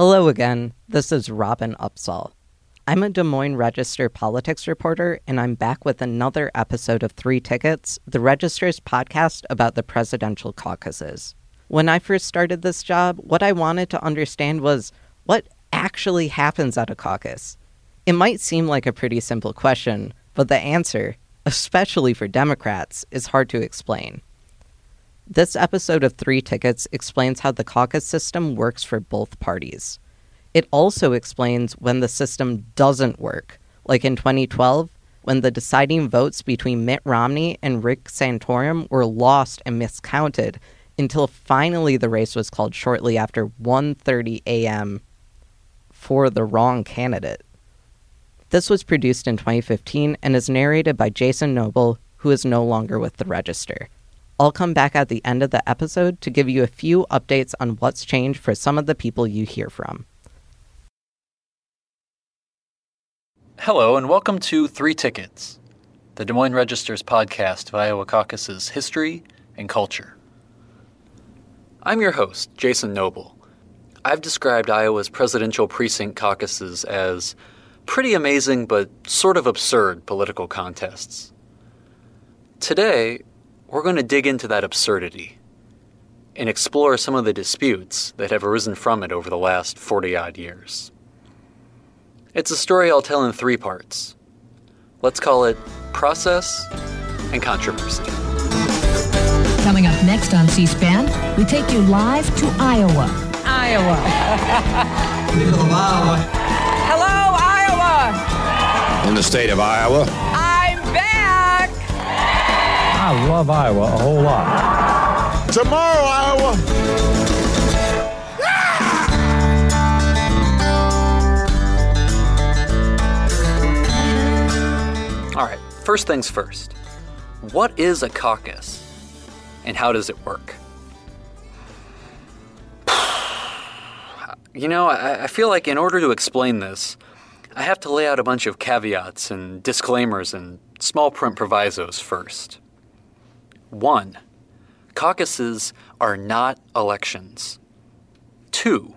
Hello again. This is Robin Opsahl. I'm a Des Moines Register politics reporter, and I'm back with another episode of Three Tickets, the Register's podcast about the presidential caucuses. When I first started this job, what I wanted to understand was what actually happens at a caucus. It might seem like a pretty simple question, but the answer, especially for Democrats, is hard to explain. This episode of Three Tickets explains how the caucus system works for both parties. It also explains when the system doesn't work, like in 2012, when the deciding votes between Mitt Romney and Rick Santorum were lost and miscounted until finally the race was called shortly after 1:30 a.m. for the wrong candidate. This was produced in 2015 and is narrated by Jason Noble, who is no longer with the Register. I'll come back at the end of the episode to give you a few updates on what's changed for some of the people you hear from. Hello, and welcome to Three Tickets, the Des Moines Register's podcast of Iowa caucus's history and culture. I'm your host, Jason Noble. I've described Iowa's presidential precinct caucuses as pretty amazing but sort of absurd political contests. Today, we're going to dig into that absurdity and explore some of the disputes that have arisen from it over the last 40 odd years. It's a story I'll tell in three parts. Let's call it Process and Controversy. Coming up next on C SPAN, we take you live to Iowa. Iowa. Hello, Iowa. In the state of Iowa. I'm back. I love Iowa a whole lot. Tomorrow, Iowa. Ah! All right, first things first. What is a caucus and how does it work? You know, I, I feel like in order to explain this, I have to lay out a bunch of caveats and disclaimers and small print provisos first. One, caucuses are not elections. Two,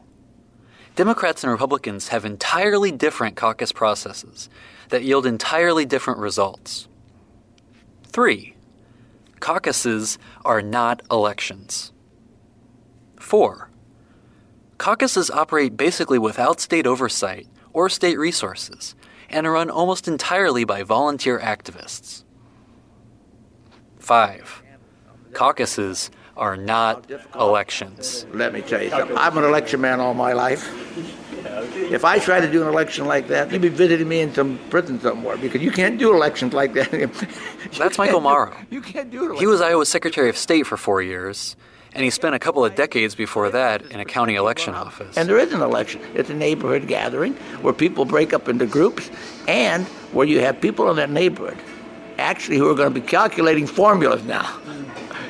Democrats and Republicans have entirely different caucus processes that yield entirely different results. Three, caucuses are not elections. Four, caucuses operate basically without state oversight or state resources and are run almost entirely by volunteer activists. Five, caucuses are not elections. Let me tell you something. I'm an election man all my life. If I try to do an election like that, you'd be visiting me in some prison somewhere because you can't do elections like that. That's Michael Mauro. You can't do it. He was Iowa's Secretary of State for four years, and he spent a couple of decades before that in a county election office. And there is an election. It's a neighborhood gathering where people break up into groups and where you have people in that neighborhood actually who are going to be calculating formulas now.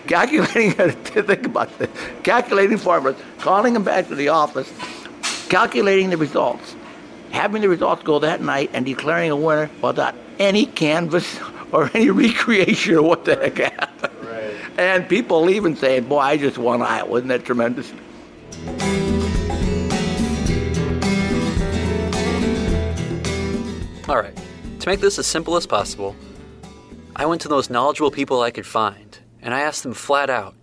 Calculating, think about this, calculating formulas, calling them back to the office, calculating the results, having the results go that night, and declaring a winner without any canvass or any recreation of what the heck happened. Right. And people leaving saying, Boy, I just won Iowa. Isn't that tremendous? All right, to make this as simple as possible, I went to the most knowledgeable people I could find, and I asked them flat out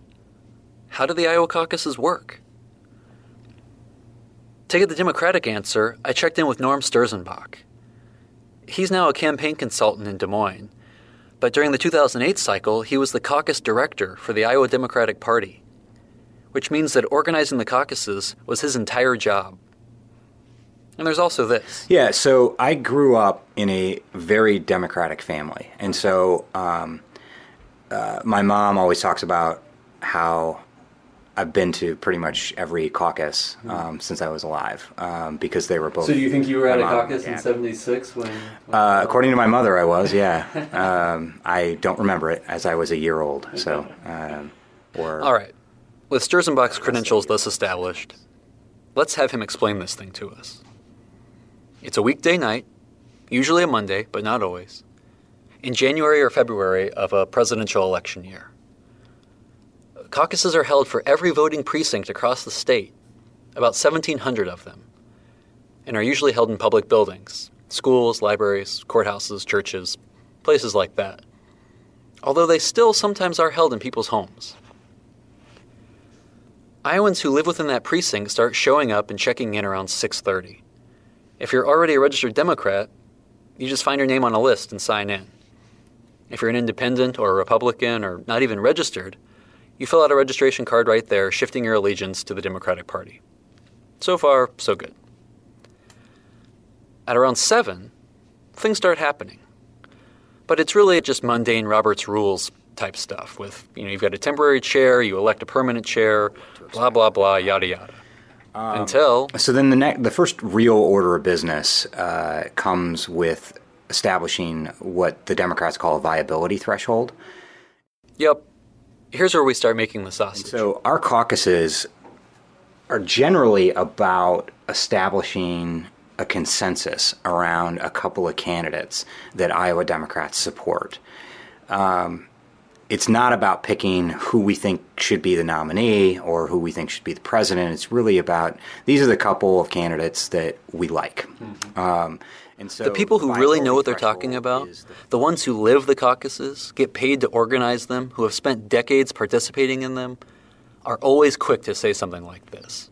how do the Iowa caucuses work? To get the Democratic answer, I checked in with Norm Sturzenbach. He's now a campaign consultant in Des Moines, but during the 2008 cycle, he was the caucus director for the Iowa Democratic Party, which means that organizing the caucuses was his entire job. And there's also this. Yeah, so I grew up in a very Democratic family. And so um, uh, my mom always talks about how I've been to pretty much every caucus um, since I was alive um, because they were both. So do you think you were at a mom caucus and in dad. '76 when? Uh, according to my mother, I was. Yeah, um, I don't remember it as I was a year old. So, um, or All right. With Sturzenbach's credentials thus established, let's have him explain this thing to us. It's a weekday night, usually a Monday, but not always, in January or February of a presidential election year. Caucuses are held for every voting precinct across the state, about 1,700 of them, and are usually held in public buildings schools, libraries, courthouses, churches, places like that. Although they still sometimes are held in people's homes. Iowans who live within that precinct start showing up and checking in around 6:30. If you're already a registered Democrat, you just find your name on a list and sign in. If you're an independent or a Republican or not even registered, you fill out a registration card right there, shifting your allegiance to the Democratic Party. So far, so good. At around 7, things start happening. But it's really just mundane Robert's rules type stuff with, you know, you've got a temporary chair, you elect a permanent chair, blah, blah, blah, yada, yada. Until So then the next, the first real order of business uh, comes with establishing what the Democrats call a viability threshold. Yep. Here's where we start making the sausage. So our caucuses are generally about establishing a consensus around a couple of candidates that Iowa Democrats support. Um, it's not about picking who we think should be the nominee or who we think should be the president. It's really about these are the couple of candidates that we like. Um, and so the people who really know what they're talking about, the- the ones who live the caucuses, get paid to organize them, who have spent decades participating in them, are always quick to say something like this.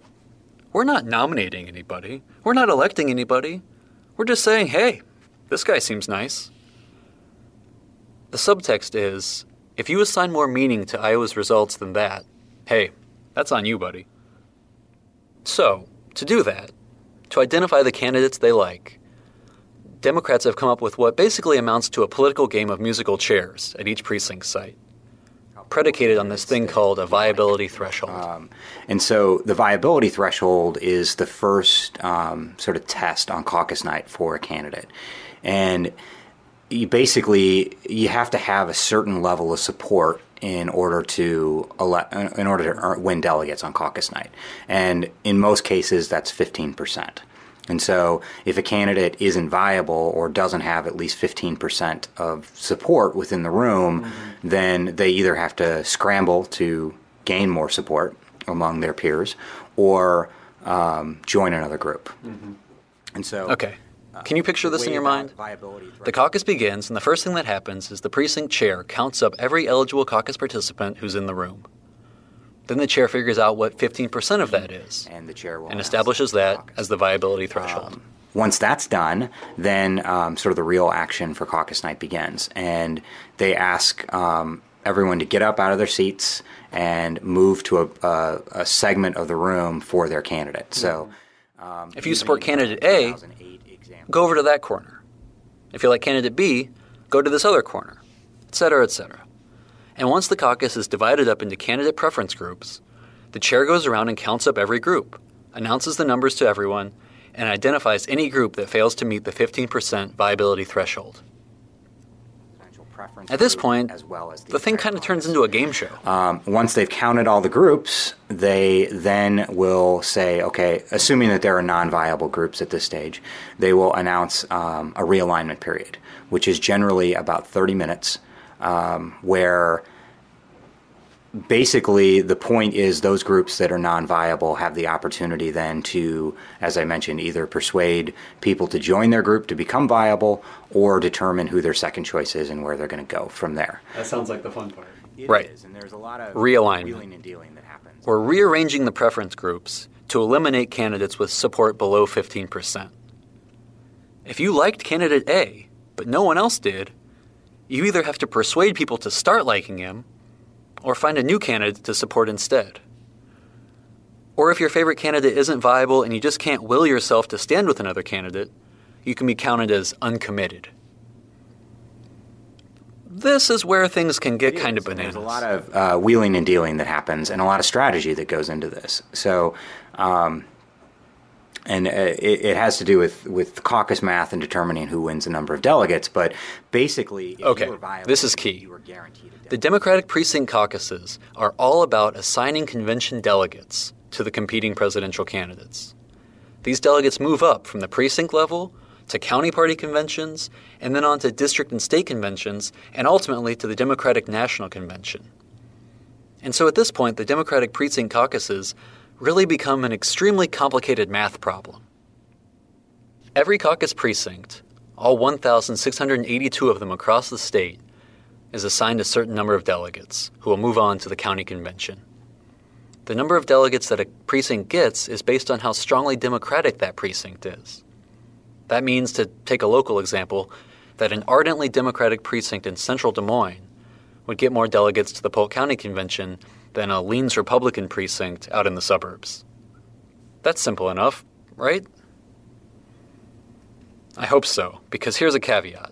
We're not nominating anybody. We're not electing anybody. We're just saying, hey, this guy seems nice. The subtext is if you assign more meaning to Iowa's results than that, hey, that's on you, buddy. So, to do that, to identify the candidates they like, Democrats have come up with what basically amounts to a political game of musical chairs at each precinct site, predicated on this thing called a viability threshold. Um, and so the viability threshold is the first um, sort of test on caucus night for a candidate. And you basically you have to have a certain level of support in order to in order to win delegates on caucus night. And in most cases, that's 15%. And so, if a candidate isn't viable or doesn't have at least 15% of support within the room, mm-hmm. then they either have to scramble to gain more support among their peers or um, join another group. Mm-hmm. And so, Okay. Uh, Can you picture this in your mind? The caucus begins, and the first thing that happens is the precinct chair counts up every eligible caucus participant who's in the room. Then the chair figures out what 15% of that is and the chair will and establishes that as the viability threshold. Once that's done, then um, sort of the real action for caucus night begins. And they ask um, everyone to get up out of their seats and move to a, a, a segment of the room for their candidate. So, um, If you support candidate A, go over to that corner. If you like candidate B, go to this other corner, etc., etc. And once the caucus is divided up into candidate preference groups, the chair goes around and counts up every group, announces the numbers to everyone, and identifies any group that fails to meet the 15% viability threshold. At this point, as well as the thing kind of turns into a game show. Um, once they've counted all the groups, they then will say, okay, assuming that there are non viable groups at this stage, they will announce um, a realignment period, which is generally about 30 minutes, um, where basically the point is those groups that are non viable have the opportunity then to, as I mentioned, either persuade people to join their group to become viable or determine who their second choice is and where they're going to go from there. That sounds like the fun part. It Right. is, and there's a lot of Realignment. wheeling and dealing that happens. We're rearranging the preference groups to eliminate candidates with support below 15%. If you liked candidate A, but no one else did, you either have to persuade people to start liking him or find a new candidate to support instead. Or if your favorite candidate isn't viable and you just can't will yourself to stand with another candidate, you can be counted as uncommitted. this is where things can get kind of bananas. There's a lot of uh, wheeling and dealing that happens, and a lot of strategy that goes into this. So, um, and uh, it, it, has to do with with caucus math and determining who wins the number of delegates. But basically, okay, this is key. The Democratic precinct caucuses are all about assigning convention delegates to the competing presidential candidates. These delegates move up from the precinct level to county party conventions, and then on to district and state conventions, and ultimately to the Democratic National Convention. And so at this point, the Democratic precinct caucuses really become an extremely complicated math problem. Every caucus precinct, all 1,682 of them across the state, is assigned a certain number of delegates who will move on to the county convention. The number of delegates that a precinct gets is based on how strongly Democratic that precinct is. That means, to take a local example, that an ardently Democratic precinct in central Des Moines would get more delegates to the Polk County Convention than a leans Republican precinct out in the suburbs. That's simple enough, right? I hope so, because here's a caveat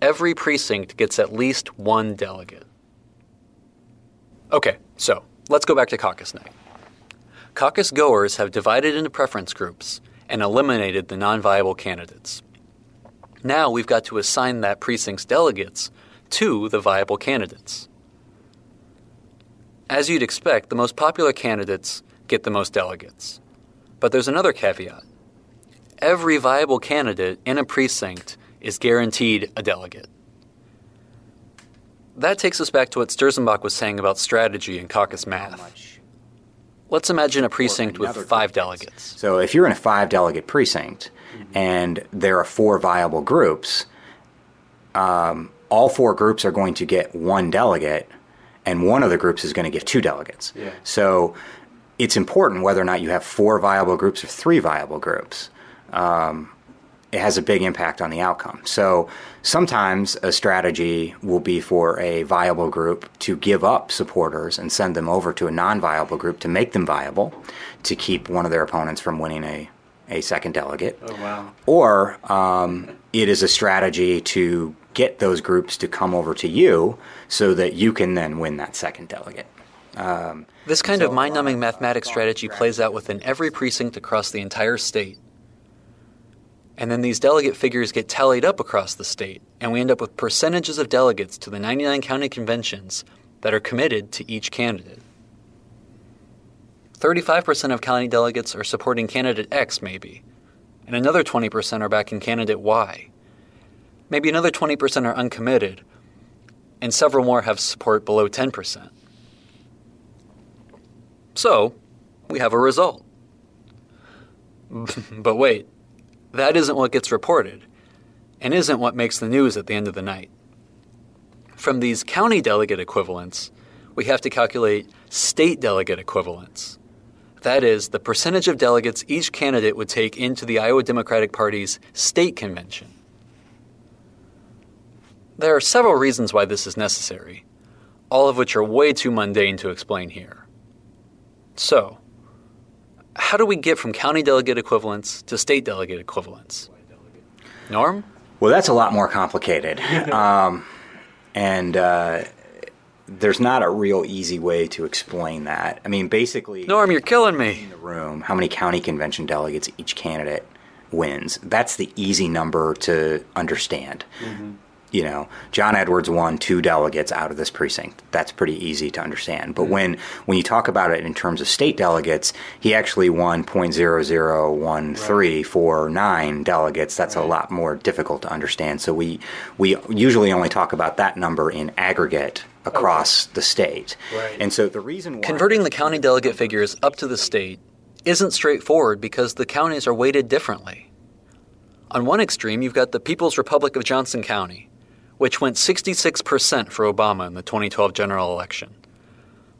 every precinct gets at least one delegate. Okay, so let's go back to caucus night. Caucus goers have divided into preference groups and eliminated the non viable candidates. Now we've got to assign that precinct's delegates to the viable candidates. As you'd expect, the most popular candidates get the most delegates. But there's another caveat. Every viable candidate in a precinct is guaranteed a delegate. That takes us back to what Sturzenbach was saying about strategy and caucus math. Let's imagine a precinct with five delegates. So if you're in a five delegate precinct mm-hmm. and there are four viable groups, um, all four groups are going to get one delegate and one of the groups is going to give two delegates. Yeah. So it's important whether or not you have four viable groups or three viable groups. Um, it has a big impact on the outcome. So sometimes a strategy will be for a viable group to give up supporters and send them over to a non viable group to make them viable to keep one of their opponents from winning a, a second delegate. Oh, wow. Or um, it is a strategy to get those groups to come over to you so that you can then win that second delegate. Um, this kind so of mind numbing mathematics strategy plays out within every precinct across the entire state. And then these delegate figures get tallied up across the state, and we end up with percentages of delegates to the 99 county conventions that are committed to each candidate. 35% of county delegates are supporting candidate X, maybe, and another 20% are backing candidate Y. Maybe another 20% are uncommitted, and several more have support below 10%. So, we have a result. but wait, that isn't what gets reported, and isn't what makes the news at the end of the night. From these county delegate equivalents, we have to calculate state delegate equivalents. That is, the percentage of delegates each candidate would take into the Iowa Democratic Party's state convention. There are several reasons why this is necessary, all of which are way too mundane to explain here. So, how do we get from county delegate equivalents to state delegate equivalents? Norm? Well, that's a lot more complicated. um, and uh, there's not a real easy way to explain that. I mean, basically. Norm, you're killing me. In the room, how many county convention delegates each candidate wins? That's the easy number to understand. Mm-hmm you know, John Edwards won two delegates out of this precinct. That's pretty easy to understand. But mm-hmm. when when you talk about it in terms of state delegates, he actually won .0013 right. delegates. That's right. a lot more difficult to understand. So we we usually only talk about that number in aggregate across okay. the state. Right. And so the reason why converting the county delegate figures up to the state isn't straightforward because the counties are weighted differently. On one extreme, you've got the People's Republic of Johnson County, which went 66% for Obama in the 2012 general election.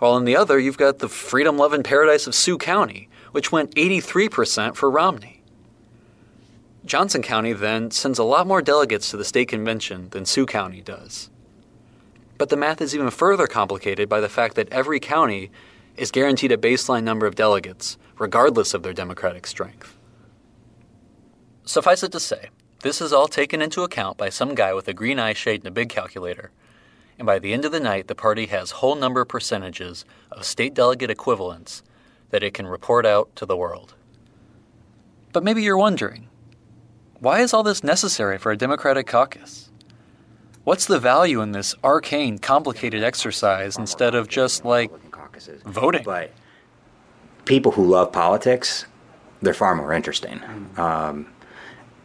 While in the other, you've got the freedom loving paradise of Sioux County, which went 83% for Romney. Johnson County then sends a lot more delegates to the state convention than Sioux County does. But the math is even further complicated by the fact that every county is guaranteed a baseline number of delegates, regardless of their Democratic strength. Suffice it to say, This is all taken into account by some guy with a green eye shade and a big calculator. And by the end of the night, the party has whole number percentages of state delegate equivalents that it can report out to the world. But maybe you're wondering why is all this necessary for a Democratic caucus? What's the value in this arcane, complicated exercise instead of just like voting? But people who love politics, they're far more interesting um,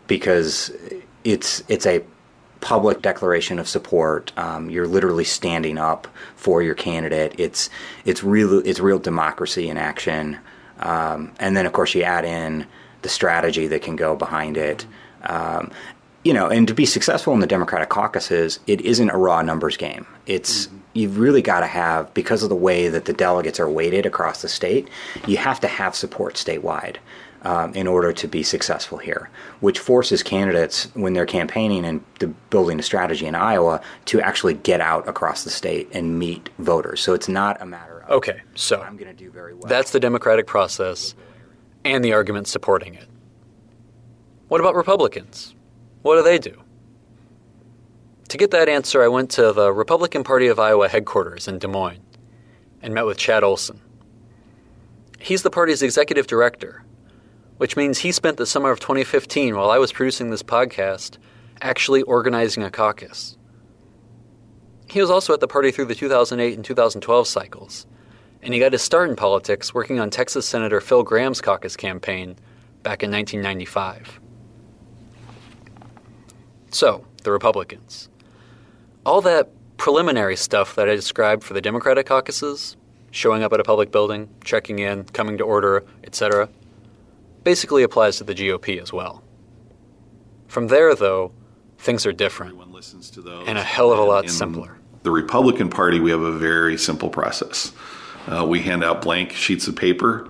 because it's it's a public declaration of support. Um, you're literally standing up for your candidate. It's it's real it's real democracy in action. Um, and then of course you add in the strategy that can go behind it. Um, you know, and to be successful in the Democratic caucuses, it isn't a raw numbers game. It's you've really got to have because of the way that the delegates are weighted across the state. You have to have support statewide um, in order to be successful here, which forces candidates when they're campaigning and to building a strategy in Iowa to actually get out across the state and meet voters. So it's not a matter of Okay, so I'm going to do very well. that's the democratic process and the arguments supporting it. What about Republicans? What do they do? To get that answer, I went to the Republican Party of Iowa headquarters in Des Moines and met with Chad Olson. He's the party's executive director, which means he spent the summer of 2015 while I was producing this podcast actually organizing a caucus. He was also at the party through the 2008 and 2012 cycles, and he got his start in politics working on Texas Senator Phil Gramm's caucus campaign back in 1995. So, the Republicans. All that preliminary stuff that I described for the Democratic caucuses, showing up at a public building, checking in, coming to order, etc., basically applies to the GOP as well. From there, though, things are different and a hell of a lot In simpler. The Republican Party, we have a very simple process. Uh, we hand out blank sheets of paper,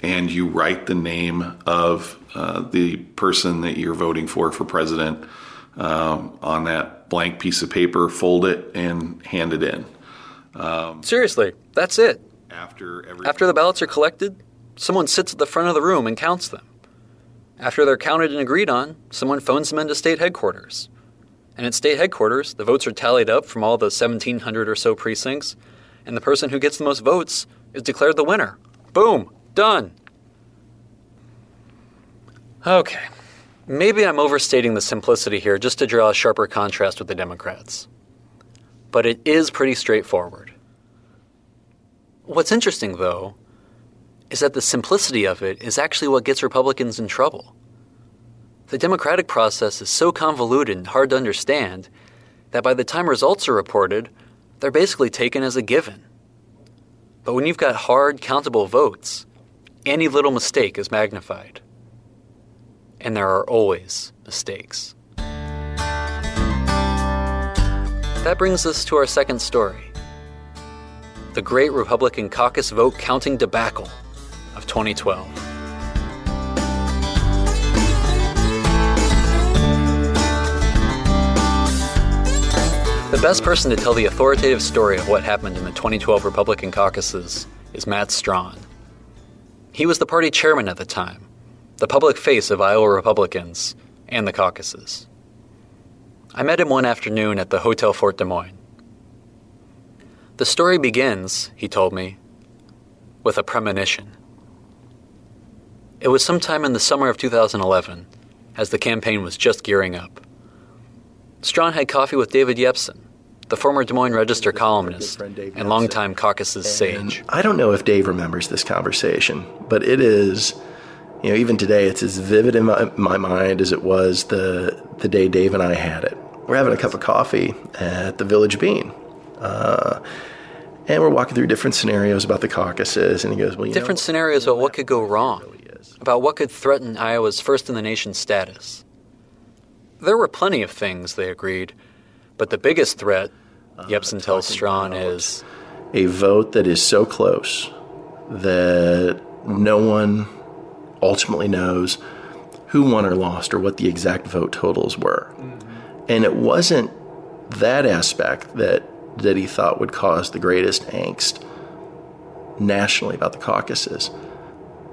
and you write the name of uh, the person that you're voting for for president um, on that blank piece of paper, fold it, and hand it in. Um, Seriously, that's it. after every After the ballots are collected, someone sits at the front of the room and counts them. After they're counted and agreed on, someone phones them into state headquarters. And at state headquarters, the votes are tallied up from all the 1,700 or so precincts, and the person who gets the most votes is declared the winner. Boom! Done! Okay. Maybe I'm overstating the simplicity here just to draw a sharper contrast with the Democrats. But it is pretty straightforward. What's interesting, though, is that the simplicity of it is actually what gets Republicans in trouble. The democratic process is so convoluted and hard to understand that by the time results are reported, they're basically taken as a given. But when you've got hard, countable votes, any little mistake is magnified. And there are always mistakes. That brings us to our second story the great Republican caucus vote counting debacle of 2012. The best person to tell the authoritative story of what happened in the 2012 Republican caucuses is Matt Strawn. He was the party chairman at the time, the public face of Iowa Republicans and the caucuses. I met him one afternoon at the Hotel Fort Des Moines. The story begins, he told me, with a premonition. It was sometime in the summer of 2011, as the campaign was just gearing up. Strawn had coffee with David Yepsen, the former Des Moines Register columnist and longtime caucuses sage. I don't know if Dave remembers this conversation, but it is, you know, even today, it's as vivid in my, my mind as it was the the day Dave and I had it. We're having a cup of coffee at the Village Bean, uh, and we're walking through different scenarios about the caucuses. And he goes, "Well, you know, Different scenarios about what could go wrong, about what could threaten Iowa's first in the nation status. There were plenty of things, they agreed, but the biggest threat, uh, Yepsen tells Strawn, is a vote that is so close that no one ultimately knows who won or lost or what the exact vote totals were." Mm-hmm. And it wasn't that aspect that that he thought would cause the greatest angst nationally about the caucuses,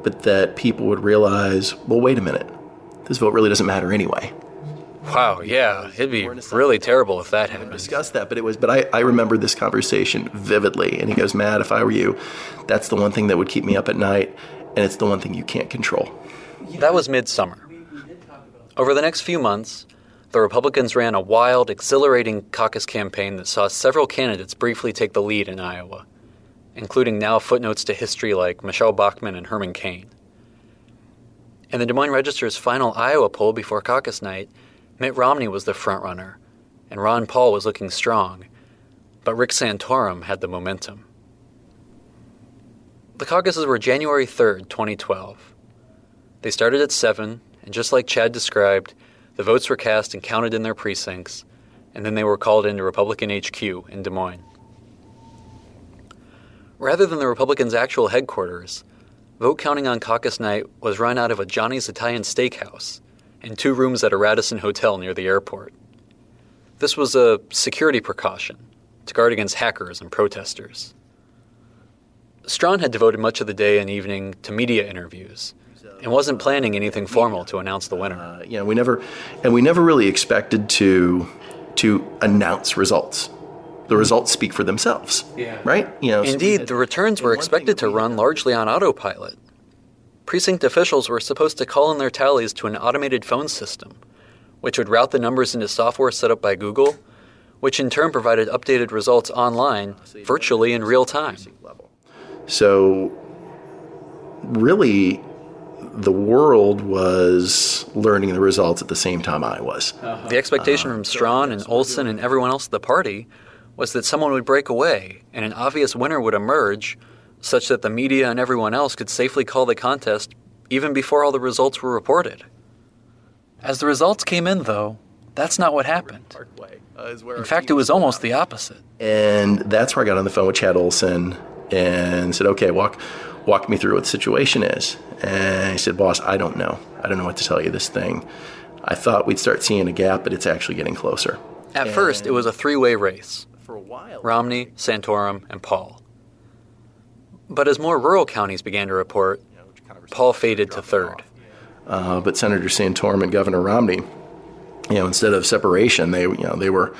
but that people would realize, well, wait a minute, this vote really doesn't matter anyway. Wow, yeah, it'd be really terrible if that happened. Discuss that, but it was. But I, I remember this conversation vividly. And he goes, "Matt, if I were you, that's the one thing that would keep me up at night, and it's the one thing you can't control." That was midsummer. Over the next few months, the Republicans ran a wild, exhilarating caucus campaign that saw several candidates briefly take the lead in Iowa, including now footnotes to history like Michele Bachmann and Herman Cain. In the Des Moines Register's final Iowa poll before caucus night, Mitt Romney was the frontrunner, and Ron Paul was looking strong, but Rick Santorum had the momentum. The caucuses were January 3rd, 2012. They started at 7, and just like Chad described, the votes were cast and counted in their precincts, and then they were called into Republican HQ in Des Moines. Rather than the Republicans' actual headquarters, vote counting on caucus night was run out of a Johnny's Italian Steakhouse and two rooms at a Radisson hotel near the airport. This was a security precaution to guard against hackers and protesters. Strawn had devoted much of the day and evening to media interviews and wasn't planning anything formal to announce the winner. Uh, you know, we never, and we never really expected to to announce results. The results speak for themselves, Yeah. right? You know, Indeed, had- the returns were expected to run largely on autopilot. Precinct officials were supposed to call in their tallies to an automated phone system, which would route the numbers into software set up by Google, which in turn provided updated results online, virtually in real time. So, really, the world was learning the results at the same time I was. The expectation from Strawn and Olson and everyone else at the party was that someone would break away and an obvious winner would emerge, such that the media and everyone else could safely call the contest even before all the results were reported. As the results came in, though, that's not what happened. In fact, it was almost the opposite. And that's where I got on the phone with Chad Olson and said, "Okay, walk walk me through what the situation is." And he said, "Boss, I don't know. I don't know what to tell you. This thing. I thought we'd start seeing a gap, but it's actually getting closer." At first, it was a three way race For a while, Romney, Santorum, and Paul. But as more rural counties began to report, Paul faded to third. uh, but Senator Santorum and Governor Romney, you know, instead of separation, they you know they were,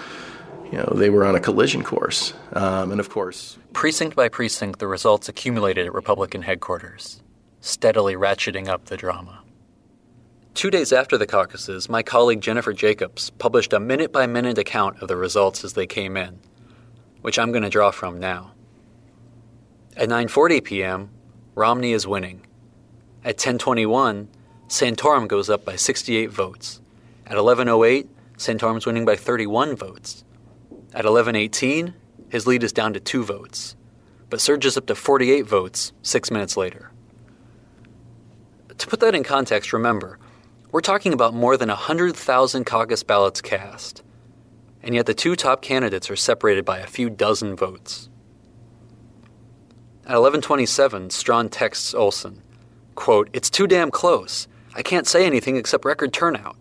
you know, they were on a collision course. Um, and of course, Precinct by precinct, the results accumulated at Republican headquarters, steadily ratcheting up the drama. Two days after the caucuses, my colleague Jennifer Jacobs published a minute by minute account of the results as they came in, which I'm going to draw from now. At 9:40 p.m., Romney is winning. At 10:21, Santorum goes up by 68 votes. At 11:08, Santorum's winning by 31 votes. At 11:18, his lead is down to 2 votes, but surges up to 48 votes 6 minutes later. To put that in context, remember, we're talking about more than 100,000 caucus ballots cast, and yet the two top candidates are separated by a few dozen votes. At 11:27, Strawn texts Olson, quote, "It's too damn close. I can't say anything except record turnout."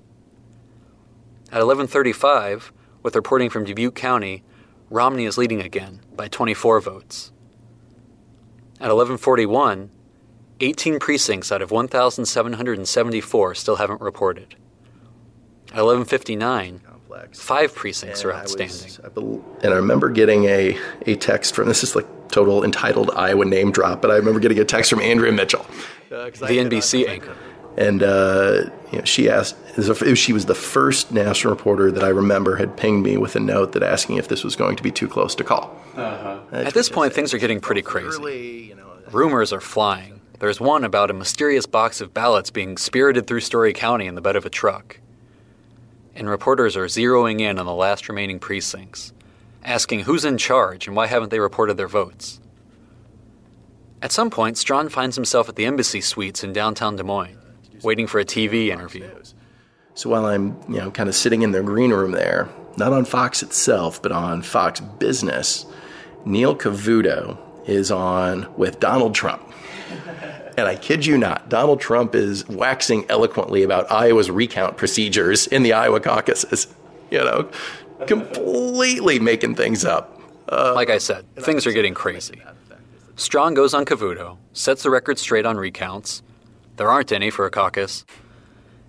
At 11:35, with reporting from Dubuque County, Romney is leading again by 24 votes. At 11:41, 18 precincts out of 1,774 still haven't reported. At 11:59, five precincts are And I was- outstanding. I bel- and I remember getting a, a text from this is like total entitled Iowa name drop, but I remember getting a text from Andrea Mitchell, the NBC anchor. and uh, you know, she asked. it was a- She was the first national reporter that I remember had pinged me with a note that asking if this was going to be too close to call. At this point, things are getting pretty crazy. Rumors are flying. There's one about a mysterious box of ballots being spirited through Story County in the bed of a truck. And reporters are zeroing in on the last remaining precincts, asking who's in charge and why haven't they reported their votes. At some point, Strawn finds himself at the embassy suites in downtown Des Moines, waiting for a TV interview. So while I'm, you know, kind of sitting in the green room there, not on Fox itself, but on Fox Business, Neil Cavuto is on with Donald Trump. And I kid you not, Donald Trump is waxing eloquently about Iowa's recount procedures in the Iowa caucuses. You know, completely making things up. like I said, things are getting crazy. Strawn goes on Cavuto, sets the record straight on recounts. There aren't any for a caucus.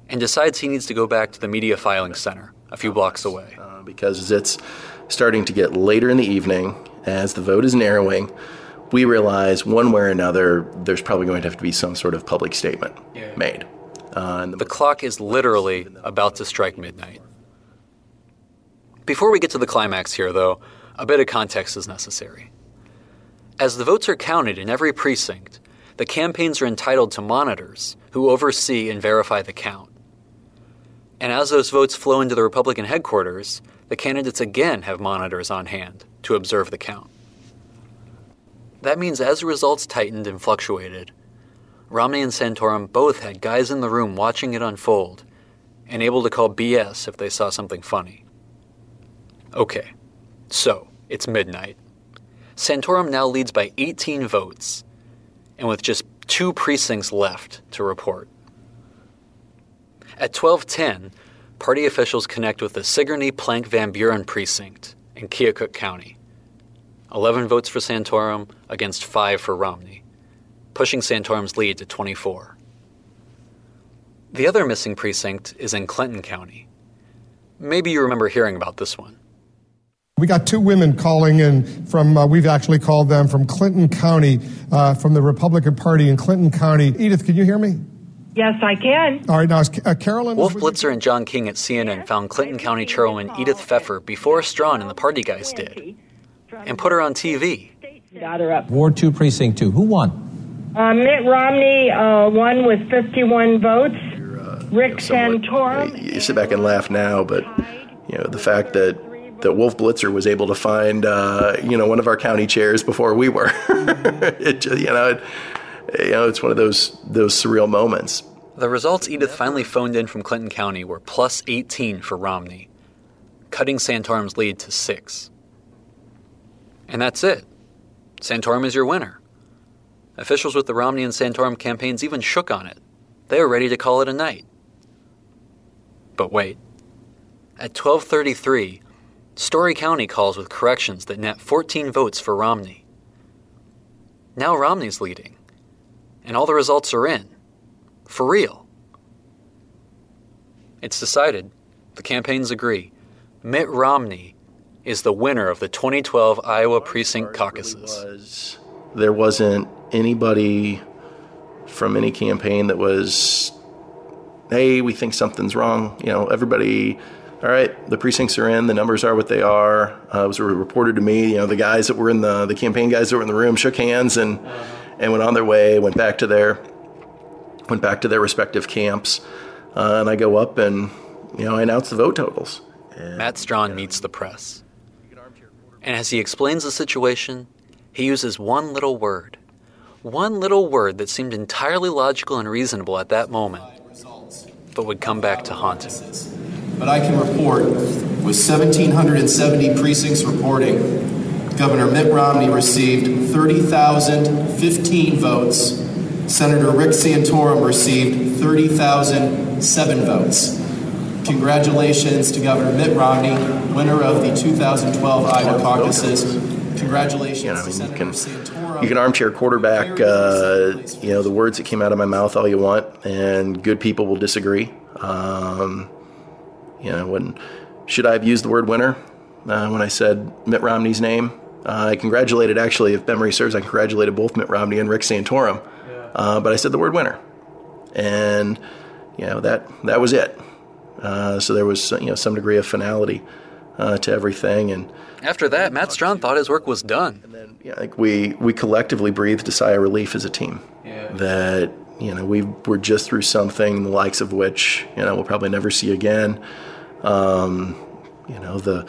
and decides he needs to go back to the media filing center a few blocks away. Uh, because it's starting to get later in the evening as the vote is narrowing. We realize one way or another there's probably going to have to be some sort of public statement made. Uh, the clock is literally about to strike midnight. Before we get to the climax here, though, a bit of context is necessary. As the votes are counted in every precinct, the campaigns are entitled to monitors who oversee and verify the count. And as those votes flow into the Republican headquarters, the candidates again have monitors on hand to observe the count. That means as the results tightened and fluctuated, Romney and Santorum both had guys in the room watching it unfold and able to call BS if they saw something funny. Okay, so it's midnight. Santorum now leads by 18 votes, and with just two precincts left to report. At 1210, party officials connect with the Sigourney Plank Van Buren precinct in Keokuk County. 11 votes for Santorum against 5 for Romney, pushing Santorum's lead to 24. The other missing precinct is in Clinton County. Maybe you remember hearing about this one. We got two women calling in from, uh, we've actually called them from Clinton County, uh, from the Republican Party in Clinton County. Edith, can you hear me? Yes, I can. All right, now, is, uh, Carolyn. Wolf Blitzer and John King at CNN found Clinton County Chairwoman Edith Pfeffer before Strawn and the party guys did, and put her on TV. Got her up. Ward 2, Precinct 2. Who won? Uh, Mitt Romney uh, won with 51 votes. Rick Santorum. You sit back and laugh now, but you know the fact that that Wolf Blitzer was able to find uh, you know one of our county chairs before we were. it just, you know it, you know it's one of those those surreal moments. The results Edith finally phoned in from Clinton County were plus 18 for Romney, cutting Santorum's lead to six. And that's it. Santorum is your winner. Officials with the Romney and Santorum campaigns even shook on it. They were ready to call it a night. But wait. At 1233, Story County calls with corrections that net 14 votes for Romney. Now Romney's leading, and all the results are in. For real. It's decided, the campaigns agree, Mitt Romney is the winner of the 2012 Iowa precinct caucuses. There wasn't anybody from any campaign that was, hey, we think something's wrong. You know, everybody all right, the precincts are in, the numbers are what they are. Uh, it was reported to me, you know, the guys that were in the, the campaign guys that were in the room shook hands and, and went on their way, went back to their, went back to their respective camps. Uh, and I go up and, you know, I announce the vote totals. And, Matt Strawn meets the press. And as he explains the situation, he uses one little word. One little word that seemed entirely logical and reasonable at that moment, but would come back to haunt him but I can report with 1,770 precincts reporting, Governor Mitt Romney received 30,015 votes. Senator Rick Santorum received 30,007 votes. Congratulations to Governor Mitt Romney, winner of the 2012 Iowa caucuses. Congratulations you know, I mean, to Senator you can, Santorum. you can armchair quarterback, uh, you know, the words that came out of my mouth all you want, and good people will disagree. Um, you know, when should I have used the word winner uh, when I said Mitt Romney's name? Uh, I congratulated, actually, if memory serves, I congratulated both Mitt Romney and Rick Santorum. Uh, but I said the word winner, and you know that that was it. Uh, so there was you know some degree of finality uh, to everything, and after that, Matt Strawn thought his work was done. And then yeah, like we we collectively breathed a sigh of relief as a team. Yeah. That you know we were just through something the likes of which you know we'll probably never see again. Um, you know the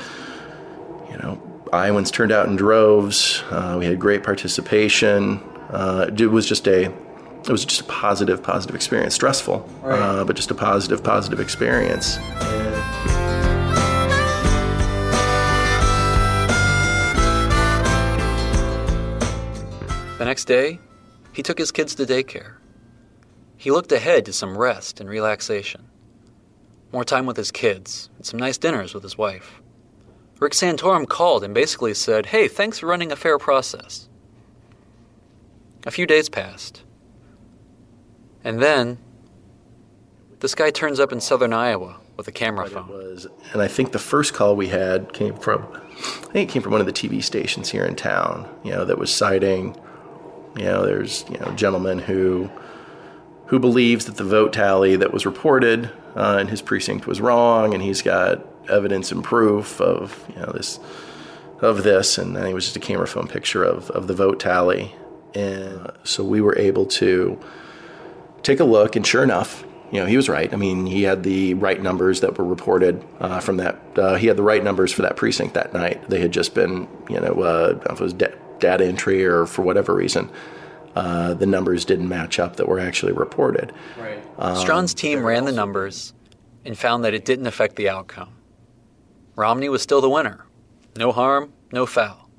you know Iowans turned out in droves. Uh, we had great participation. Uh, it was just a it was just a positive positive experience. Stressful, Right. uh, but just a positive positive experience. The next day, he took his kids to daycare. He looked ahead to some rest and relaxation. More time with his kids, and some nice dinners with his wife. Rick Santorum called and basically said, Hey, thanks for running a fair process. A few days passed. And then, this guy turns up in southern Iowa with a camera phone. Was, and I think the first call we had came from, I think it came from one of the TV stations here in town, you know, that was citing, you know, there's, you know, a gentleman who, who believes that the vote tally that was reported uh, in his precinct was wrong, and he's got evidence and proof of, you know, this, of this, and I think it was just a camera phone picture of, of the vote tally. And so we were able to take a look, and sure enough, you know, he was right. I mean, he had the right numbers that were reported uh, from that. Uh, he had the right numbers for that precinct that night. They had just been, you know, uh, if it was da- data entry or for whatever reason, uh, the numbers didn't match up that were actually reported. Right. Um, Strawn's team ran the numbers and found that it didn't affect the outcome. Romney was still the winner. No harm, no foul.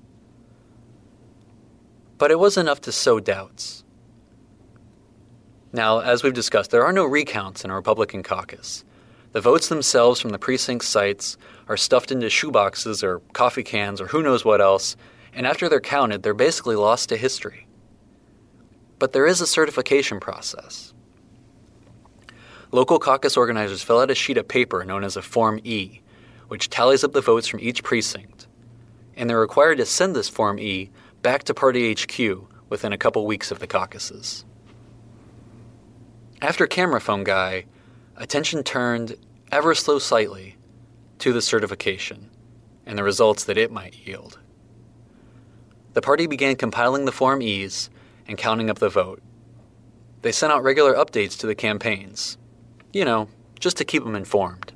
But it was enough to sow doubts. Now, as we've discussed, there are no recounts in a Republican caucus. The votes themselves from the precinct sites are stuffed into shoeboxes or coffee cans or who knows what else, and after they're counted, they're basically lost to history. But there is a certification process. Local caucus organizers fill out a sheet of paper known as a Form E, which tallies up the votes from each precinct, and they're required to send this Form E back to Party HQ within a couple weeks of the caucuses. After camera phone guy, attention turned ever so slightly to the certification and the results that it might yield. The party began compiling the Form E's and counting up the vote. They sent out regular updates to the campaigns, you know, just to keep them informed.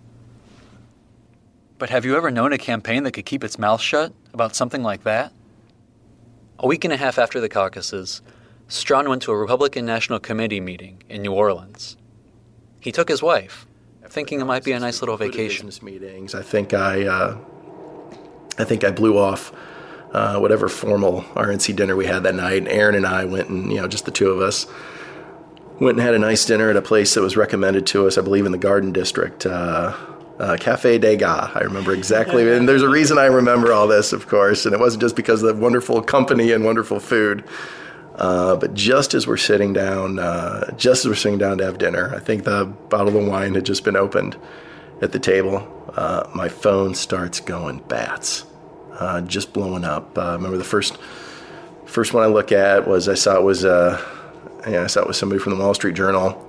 But have you ever known a campaign that could keep its mouth shut about something like that? A week and a half after the caucuses, Strawn went to a Republican National Committee meeting in New Orleans. He took his wife, thinking it might be a nice little vacation. Meetings. I think I, uh, I think I blew off uh, whatever formal RNC dinner we had that night. Aaron and I went and you know just the two of us went and had a nice dinner at a place that was recommended to us, I believe, in the Garden District. Uh, uh, Cafe Degas. I remember exactly, and there's a reason I remember all this, of course, and it wasn't just because of the wonderful company and wonderful food. Uh, but just as we're sitting down, uh, just as we're sitting down to have dinner, I think the bottle of wine had just been opened at the table. Uh, my phone starts going bats, uh, just blowing up. Uh, remember the first first one I look at was I saw it was uh, yeah, I saw it was somebody from the Wall Street Journal,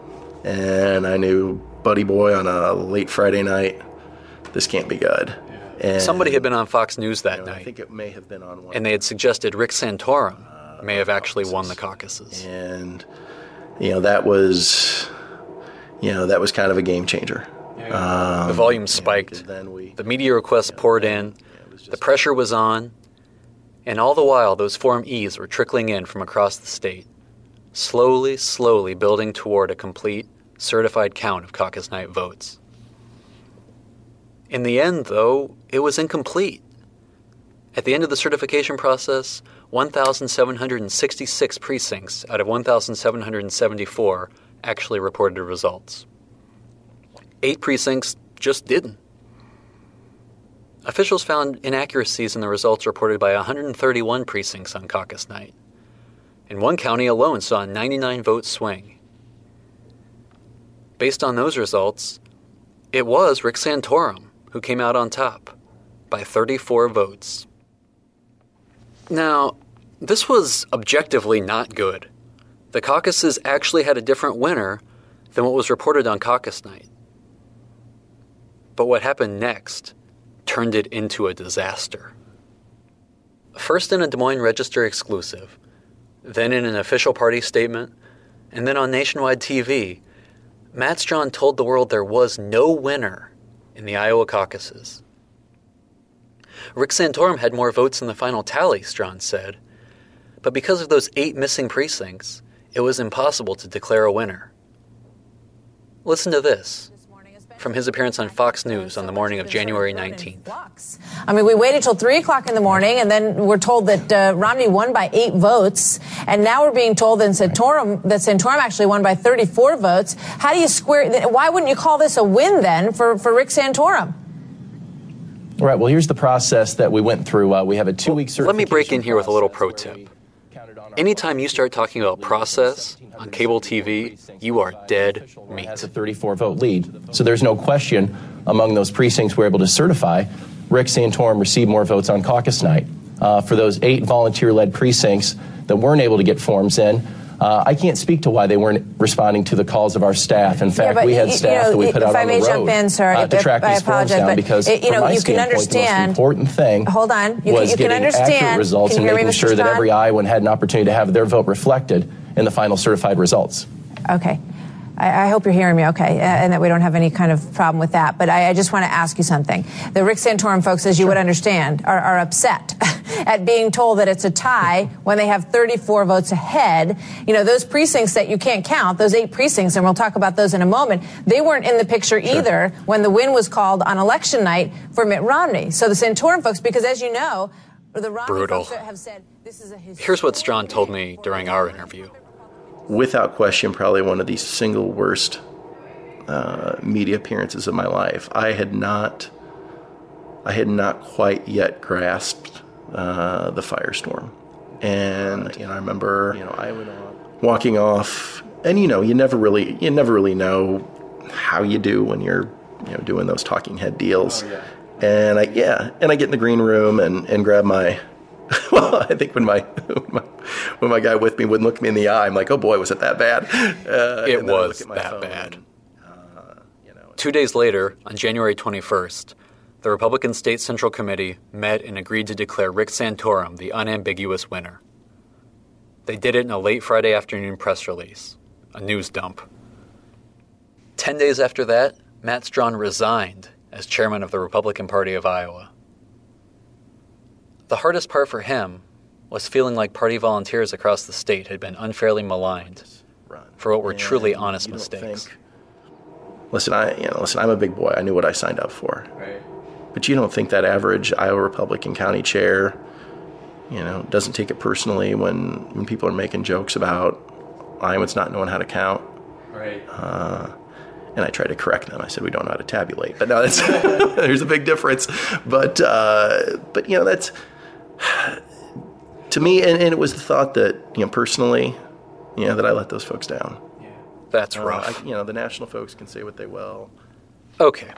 and I knew Buddy Boy on a late Friday night. This can't be good. And, Somebody had been on Fox News that you know, night. I think it may have been on one. And they had suggested Rick Santorum may have actually won the caucuses. And you know that was you know that was kind of a game changer. Um, the volume spiked. We, the media requests poured in. The pressure was on. And all the while, those Form Es were trickling in from across the state, slowly, slowly building toward a complete, certified count of caucus night votes. In the end, though, it was incomplete. At the end of the certification process, 1,766 precincts out of 1,774 actually reported results. Eight precincts just didn't. Officials found inaccuracies in the results reported by 131 precincts on caucus night. And one county alone saw a 99 vote swing. Based on those results, it was Rick Santorum who came out on top by 34 votes. Now, this was objectively not good. The caucuses actually had a different winner than what was reported on caucus night. But what happened next turned it into a disaster. First in a Des Moines Register exclusive, then in an official party statement, and then on nationwide TV, Matt Strawn told the world there was no winner in the Iowa caucuses. Rick Santorum had more votes in the final tally, Strawn said, but because of those eight missing precincts, it was impossible to declare a winner. Listen to this from his appearance on Fox News on the morning of January 19th. I mean, we waited till 3 o'clock in the morning, and then we're told that uh, Romney won by eight votes, and now we're being told that Santorum, that Santorum actually won by 34 votes. How do you square, why wouldn't you call this a win then for, for Rick Santorum? Right. Well, here's the process that we went through. Uh, we have a two week well, Let me break in here with a little pro tip. Anytime you start talking about process on cable TV, you are dead meat. Has a 34 vote lead. So there's no question among those precincts we're able to certify, Rick Santorum received more votes on caucus night. Uh, for those eight volunteer led precincts that weren't able to get forms in, uh, I can't speak to why they weren't responding to the calls of our staff. In fact, but we had you- you staff know, that we put out on the road jump in, sir, uh, to track I these forms apologize, down because it- you know, my you can standpoint, the most important thing Hold on. You, was you can getting understand. accurate results can and making sure that every Iowan had an opportunity to have their vote reflected in the final certified results. Okay. I, I hope you're hearing me okay, uh, and that we don't have any kind of problem with that. But I, I just want to ask you something. The Rick Santorum folks, as you would understand, are, are upset at being told that it's a tie when they have 34 votes ahead. You know, those precincts that you can't count, those eight precincts, and we'll talk about those in a moment, they weren't in the picture either when the win was called on election night for Mitt Romney. So the Santorum folks, because as you know, the Romney Brutal. folks have said this is a Here's what Strawn told me during our interview. Without question, probably one of the single worst uh, media appearances of my life. I had not, I had not quite yet grasped uh, the firestorm, and you know, I remember, you know, I went on walking off, and you know, you never really, you never really know how you do when you're, you know, doing those talking head deals. And I, yeah, and I get in the green room and, and grab my well, I think when my, when my when my guy with me wouldn't look me in the eye, I'm like, oh boy, was it that bad? Uh, It was that bad. and, Two days later, on January 21st, the Republican State Central Committee met and agreed to declare Rick Santorum the unambiguous winner. They did it in a late Friday afternoon press release, a news dump. Ten days after that, Matt Strawn resigned as chairman of the Republican Party of Iowa. The hardest part for him was feeling like party volunteers across the state had been unfairly maligned for what were truly honest mistakes. Listen, I you know, listen, I'm a big boy. I knew what I signed up for. But you don't think that average Iowa Republican county chair, you know, doesn't take it personally when when people are making jokes about Iowans not knowing how to count. Right. Uh, and I tried to correct them. I said we don't know how to tabulate, but no, that's there's a big difference. But uh, but you know that's to me, and, and it was the thought that you know personally, you know that I let those folks down. Yeah, That's Uh, rough. I, you know the national folks can say what they will. Okay.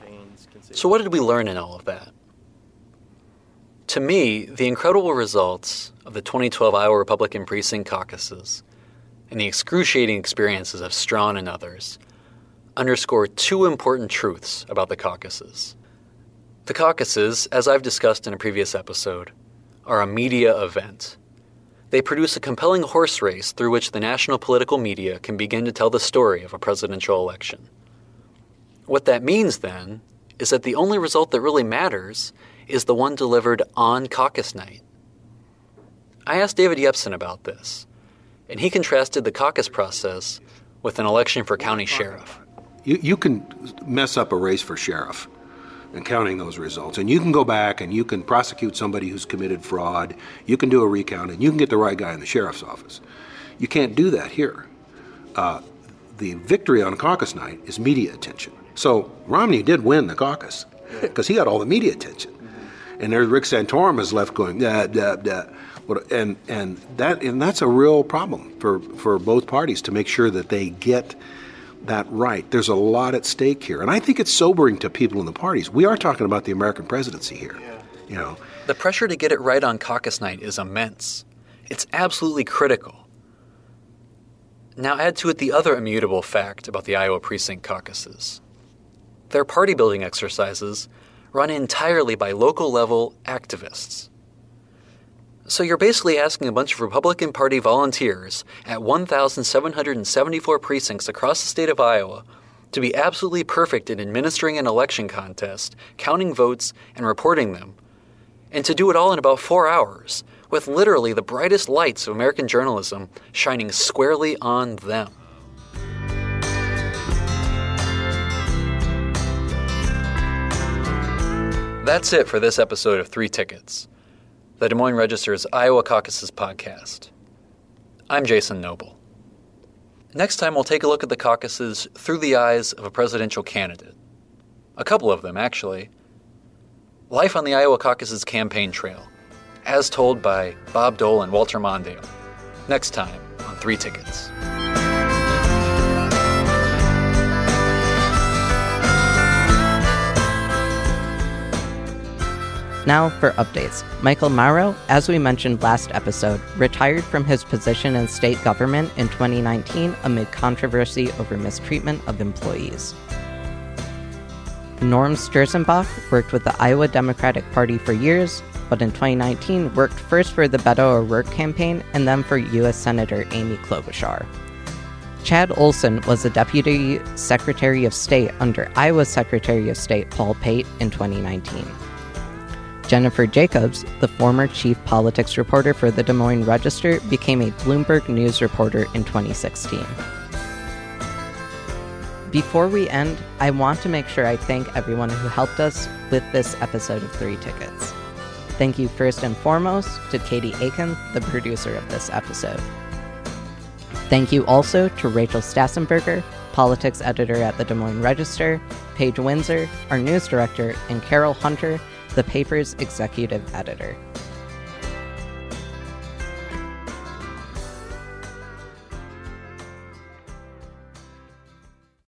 So, what did we learn in all of that? To me, the incredible results of the 2012 Iowa Republican Precinct caucuses and the excruciating experiences of Strawn and others underscore two important truths about the caucuses. The caucuses, as I've discussed in a previous episode, are a media event. They produce a compelling horse race through which the national political media can begin to tell the story of a presidential election. What that means then is that the only result that really matters is the one delivered on caucus night. I asked David Yepsen about this, and he contrasted the caucus process with an election for county sheriff. You, you can mess up a race for sheriff and counting those results. And you can go back and you can prosecute somebody who's committed fraud. You can do a recount and you can get the right guy in the sheriff's office. You can't do that here. Uh, the victory on caucus night is media attention. So Romney did win the caucus because he got all the media attention. And there's Rick Santorum is left going, da, da, da. And, and, that, and that's a real problem for, for both parties to make sure that they get that right. There's a lot at stake here. And I think it's sobering to people in the parties. We are talking about the American presidency here. You know, The pressure to get it right on caucus night is immense. It's absolutely critical. Now, add to it the other immutable fact about the Iowa precinct caucuses their party building exercises run entirely by local level activists. So you're basically asking a bunch of Republican Party volunteers at 1,774 precincts across the state of Iowa to be absolutely perfect in administering an election contest, counting votes, and reporting them, and to do it all in about four hours, with literally the brightest lights of American journalism shining squarely on them. That's it for this episode of Three Tickets, the Des Moines Register's Iowa Caucuses podcast. I'm Jason Noble. Next time, we'll take a look at the caucuses through the eyes of a presidential candidate. A couple of them, actually. Life on the Iowa Caucuses campaign trail, as told by Bob Dole and Walter Mondale. next time on Three Tickets. Now for updates. Michael Mauro, as we mentioned last episode, retired from his position in state government in 2019 amid controversy over mistreatment of employees. Norm Sterzenbach worked with the Iowa Democratic Party for years, but in 2019 worked first for the Beto O'Rourke campaign and then for U.S. Senator Amy Klobuchar. Chad Olson was the Deputy Secretary of State under Iowa Secretary of State Paul Pate in 2019. Jennifer Jacobs, the former chief politics reporter for the Des Moines Register, became a Bloomberg News reporter in 2016. Before we end, I want to make sure I thank everyone who helped us with this episode of Three Tickets. Thank you first and foremost to Katie Aiken, the producer of this episode. Thank you also to Rachel Stassen-Berger, politics editor at the Des Moines Register, Paige Windsor, our news director, and Carol Hunter, the paper's executive editor.